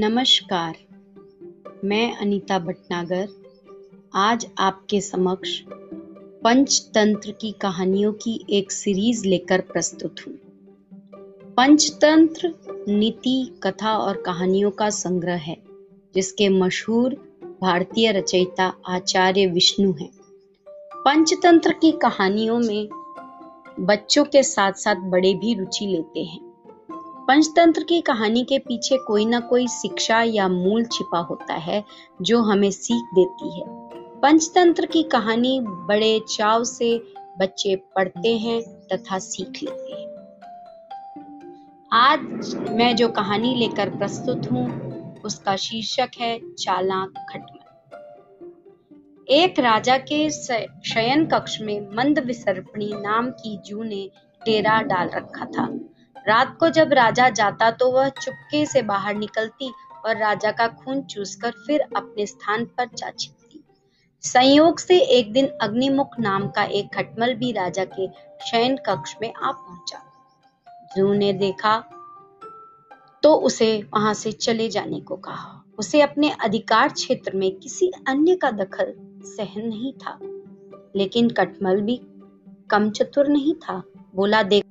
नमस्कार। मैं अनीता भटनागर। आज आपके समक्ष पंचतंत्र की कहानियों की एक सीरीज़ लेकर प्रस्तुत हूँ। पंचतंत्र नीति, कथा और कहानियों का संग्रह है, जिसके मशहूर भारतीय रचयिता आचार्य विष्णु हैं। पंचतंत्र की कहानियों में बच्चों के साथ साथ बड़े भी रुचि लेते हैं। पंचतंत्र की कहानी के पीछे कोई ना कोई शिक्षा या मूल छिपा होता है, जो हमें सीख देती है। पंचतंत्र की कहानी बड़े चाव से बच्चे पढ़ते हैं तथा सीख लेते हैं। आज मैं जो कहानी लेकर प्रस्तुत हूँ, उसका शीर्षक है चालाक खटमल। एक राजा के शयन कक्ष में मंद विसर्पणी नाम की जू ने डेरा डाल रखा था। रात को जब राजा जाता तो वह चुपके से बाहर निकलती और राजा का खून चूसकर फिर अपने स्थान पर जा छिपती। संयोग से एक दिन अग्निमुख नाम का एक खटमल भी राजा के शयन कक्ष में आ पहुँचा। जू ने देखा तो उसे वहाँ से चले जाने को कहा। उसे अपने अधिकार क्षेत्र में किसी अन्य का दखल सहन नहीं था, लेकिन कटमल भी कम चतुर नहीं था। बोला, देख